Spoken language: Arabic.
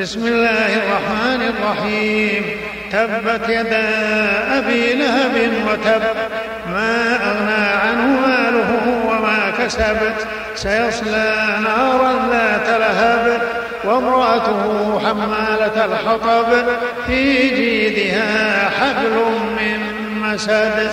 بسم الله الرحمن الرحيم. تبت يدا أبي لهب وتب ما أغنى عنه ماله وما كسبت سيصلى نارا ذات لهب وامرأته حمالة الحطب في جيدها حبل من مسد.